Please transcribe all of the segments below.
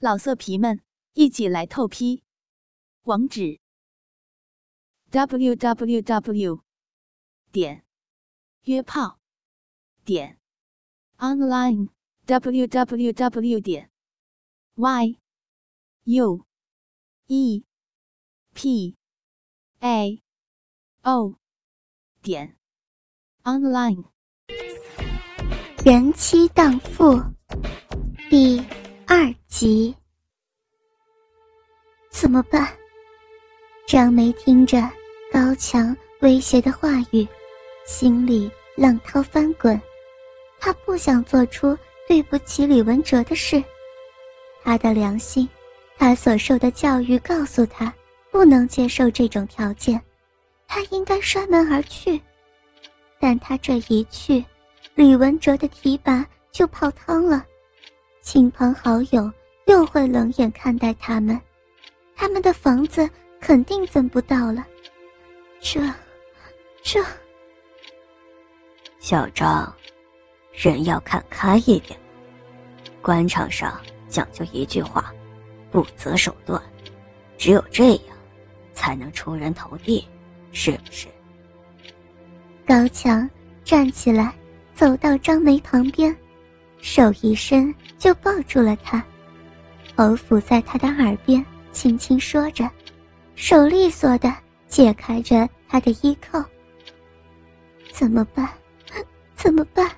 老色皮们，一起来透批！网址：w w w 点约炮点 online w w w 点 y u e p a o 点 online。人妻荡妇第二集，怎么办？张梅听着高强威胁的话语，心里浪涛翻滚。她不想做出对不起李文哲的事，她的良心，她所受的教育告诉她不能接受这种条件，她应该摔门而去。但她这一去，李文哲的提拔就泡汤了。亲朋好友又会冷眼看待他们，他们的房子肯定分不到了。这，这，小张，人要看开一点。官场上讲究一句话，不择手段，只有这样，才能出人头地，是不是？高强站起来，走到张梅旁边。手一伸，就抱住了他，头伏在他的耳边，轻轻说着，手利索的解开着他的衣扣。怎么办？怎么办？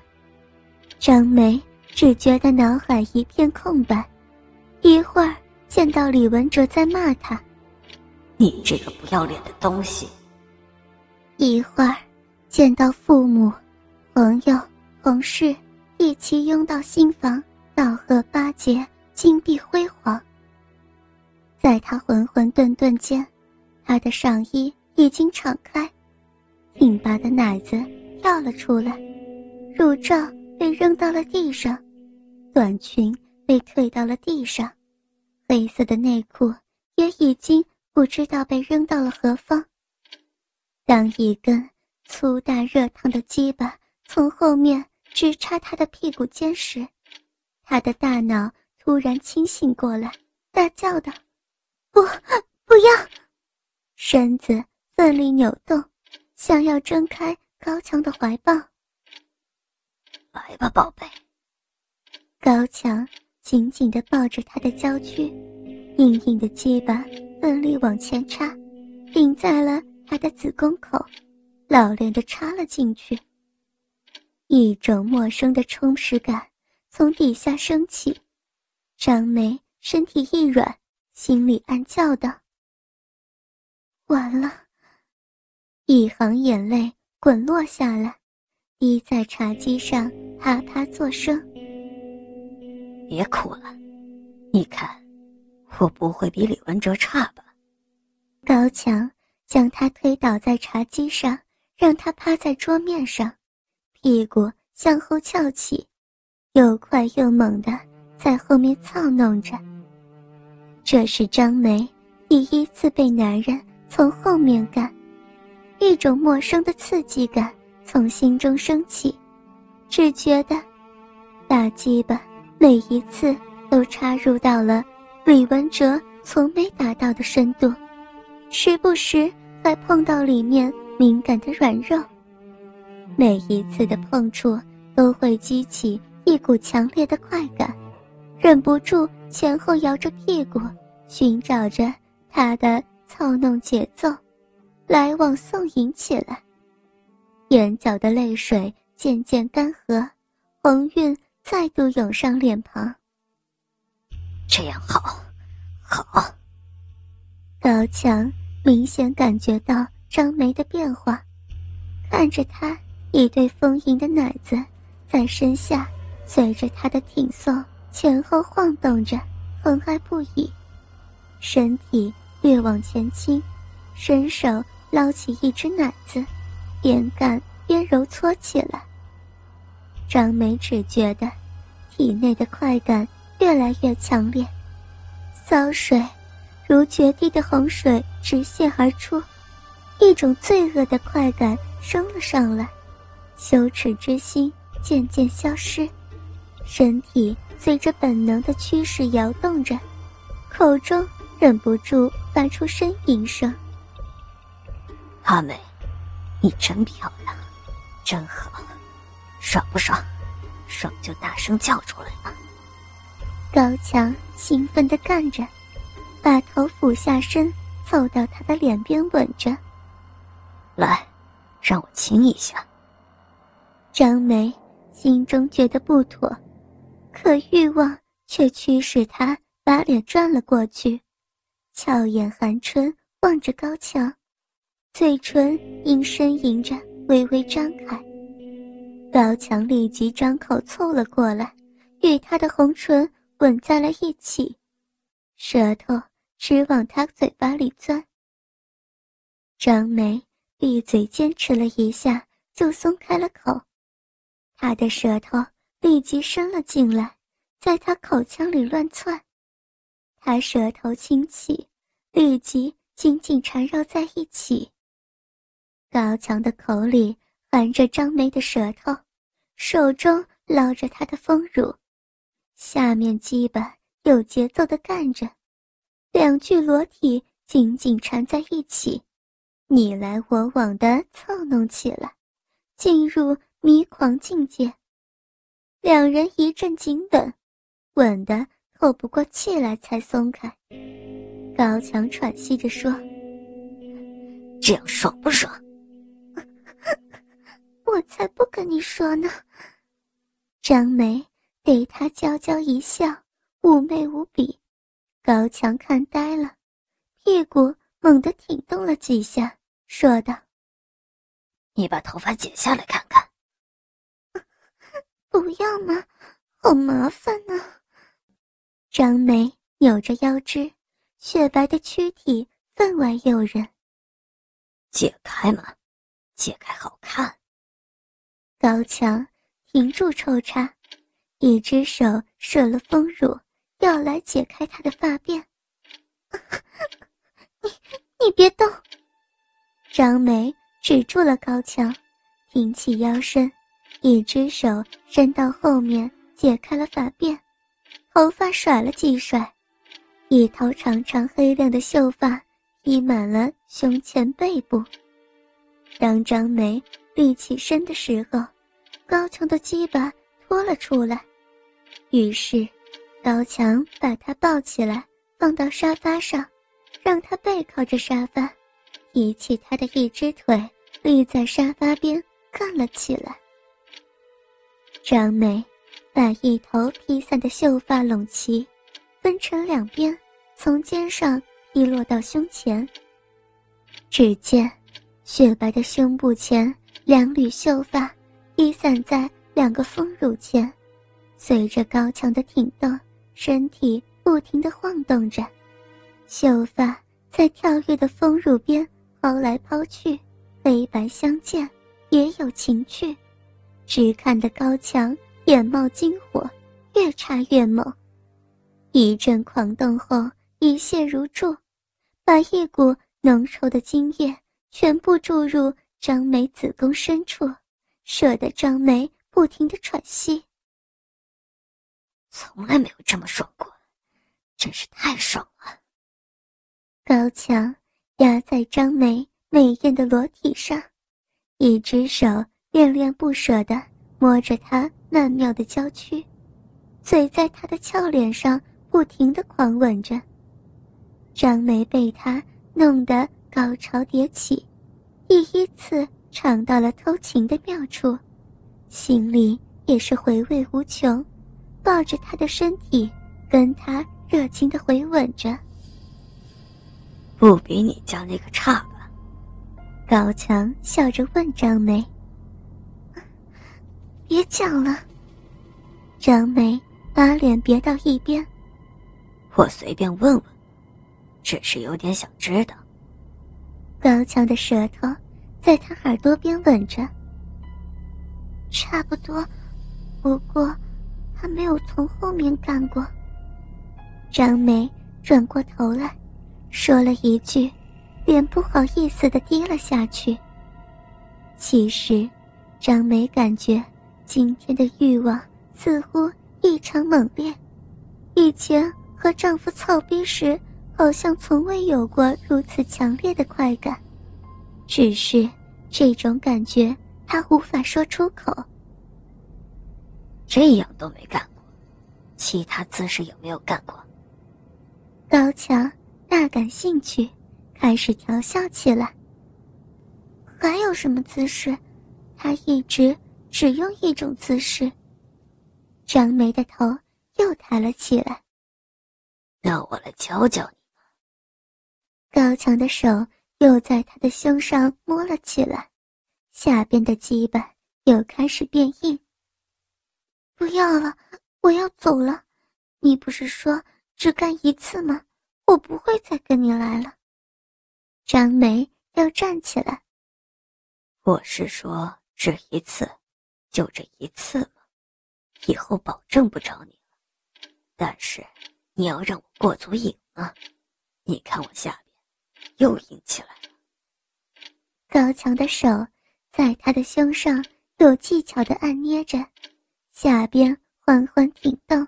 张梅只觉得脑海一片空白，一会儿见到李文哲在骂他：“你这个不要脸的东西。”一会儿见到父母、朋友、同事。一起拥到新房，道贺八节，金碧辉煌。在他混混沌沌间，他的上衣已经敞开，挺拔的奶子跳了出来，乳罩被扔到了地上，短裙被退到了地上，黑色的内裤也已经不知道被扔到了何方。当一根粗大热烫的鸡巴从后面。直插他的屁股尖时，他的大脑突然清醒过来，大叫道：“不，不要！”身子奋力扭动，想要挣开高强的怀抱。来吧，宝贝。高强紧紧地抱着他的娇躯，硬硬的鸡巴奋力往前插，顶在了他的子宫口，老练地插了进去。一种陌生的充实感从底下升起，张梅身体一软，心里暗叫道：“完了！”一行眼泪滚落下来，滴在茶几上，啪啪作声。别哭了，你看，我不会比李文哲差吧？高强将他推倒在茶几上，让他趴在桌面上。屁股向后翘起，又快又猛的在后面操弄着。这是张梅第一次被男人从后面干，一种陌生的刺激感从心中升起，只觉得大鸡巴每一次都插入到了李文哲从没达到的深度，时不时还碰到里面敏感的软肉。每一次的碰触都会激起一股强烈的快感，忍不住前后摇着屁股，寻找着他的操弄节奏，来往送迎起来。眼角的泪水渐渐干涸，红晕再度涌上脸庞。这样好，好。高强明显感觉到张梅的变化，看着他。一对丰盈的奶子在身下随着他的挺送前后晃动着，疼爱不已。身体略往前倾，伸手捞起一只奶子，边干边揉搓起来。张梅只觉得体内的快感越来越强烈，骚水如决堤的洪水直泻而出，一种罪恶的快感升了上来。羞耻之心渐渐消失，身体随着本能的趋势摇动着，口中忍不住发出呻吟声。阿美，你真漂亮，真好，爽不爽？爽就大声叫出来吧。高强兴奋地干着，把头俯下身，凑到他的脸边吻着。来，让我亲一下。张梅心中觉得不妥，可欲望却驱使她把脸转了过去，俏眼含春望着高强，嘴唇因呻吟着微微张开。高强立即张口凑了过来，与他的红唇吻在了一起，舌头直往他嘴巴里钻。张梅闭嘴坚持了一下，就松开了口。他的舌头立即伸了进来，在他口腔里乱窜。他舌头轻起，立即紧紧缠绕在一起。高强的口里。含着张梅的舌头，手中捞着她的丰乳，下面基本有节奏的干着，两具裸体紧紧缠在一起，你来我往的操弄起来，进入迷狂境界。两人一阵紧吻，吻得透不过气来才松开。高强喘息着说：“这样爽不爽？” 我才不跟你说呢。张梅对他娇娇一笑，妩媚无比。高强看呆了，屁股猛地挺动了几下，说道：“你把头发剪下来看看。”“不要嘛，好麻烦啊。”张梅扭着腰肢，雪白的躯体分外诱人。解开嘛，解开好看。高强停住抽插，一只手摄了丰乳，要来解开她的发辫。你你别动！张梅止住了高强，挺起腰身，一只手伸到后面解开了发辫，头发甩了几甩，一头长长黑亮的秀发披满了胸前背部。当张梅。立起身的时候，高强的鸡巴拖了出来，于是高强把她抱起来，放到沙发上，让她背靠着沙发，提起她的一只腿，立在沙发边干了起来。张美把一头披散的秀发拢齐，分成两边，从肩上披落到胸前。只见雪白的胸部前。两缕秀发披散在两个丰乳前，随着高强的挺动，身体不停地晃动着，秀发在跳跃的丰乳边抛来抛去，黑白相间，也有情趣。只看得高强眼冒金火，越插越猛，一阵狂动后一泻如注，把一股浓稠的精液全部注入。张梅子宫深处，射得张梅不停的喘息。从来没有这么爽过，真是太爽了。高强压在张梅美艳的裸体上，一只手恋恋不舍地摸着她曼妙的娇躯，嘴在她的俏脸上不停地狂吻着。张梅被他弄得高潮迭起。第一次尝到了偷情的妙处，心里也是回味无穷，抱着他的身体，跟他热情的回吻着。不比你家那个差吧？高强笑着问张梅。别讲了。张梅把脸别到一边。我随便问问，只是有点想知道。高强的舌头在他耳朵边吻着，差不多，不过他没有从后面干过。张梅转过头来，说了一句，脸不好意思的低了下去。其实，张梅感觉今天的欲望似乎异常猛烈，以前和丈夫操逼时，好像从未有过如此强烈的快感，只是这种感觉她无法说出口。这样都没干过，其他姿势有没有干过？高强大感兴趣，开始调笑起来。还有什么姿势？他一直只用一种姿势。张梅的头又抬了起来。让我来教教你。高强的手又在他的胸上摸了起来，下边的鸡巴又开始变硬。不要了，我要走了。你不是说只干一次吗？我不会再跟你来了。张梅要站起来。我是说，这一次，就这一次吗？以后保证不找你了。但是，你要让我过足瘾啊！你看我下边又硬起来了。高强的手在他的胸上有技巧的按捏着，下边缓缓挺动，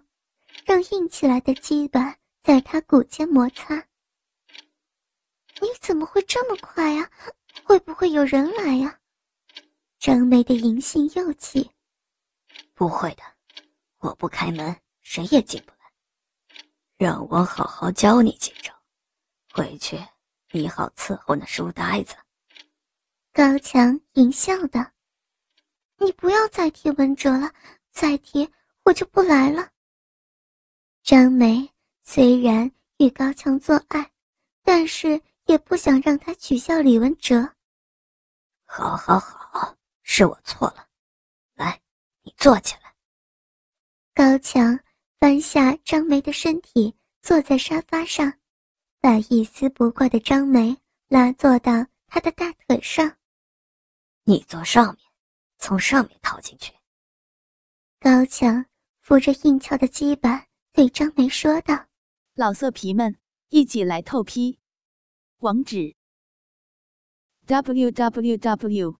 让硬起来的鸡巴在他骨间摩擦。你怎么会这么快呀？会不会有人来呀？张梅的淫性又起，不会的，我不开门，谁也进不来。让我好好教你几招，回去你好伺候那书呆子。高强淫笑道：“你不要再提文哲了，再提我就不来了。”张梅虽然与高强做爱，但是也不想让他取笑李文哲。好，好，好。是我错了，来，你坐起来。高强翻下张梅的身体，坐在沙发上，把一丝不挂的张梅拉坐到他的大腿上。你坐上面，从上面套进去。高强扶着硬翘的鸡巴，对张梅说道：“老色皮们，一起来透批，网址：w w w。”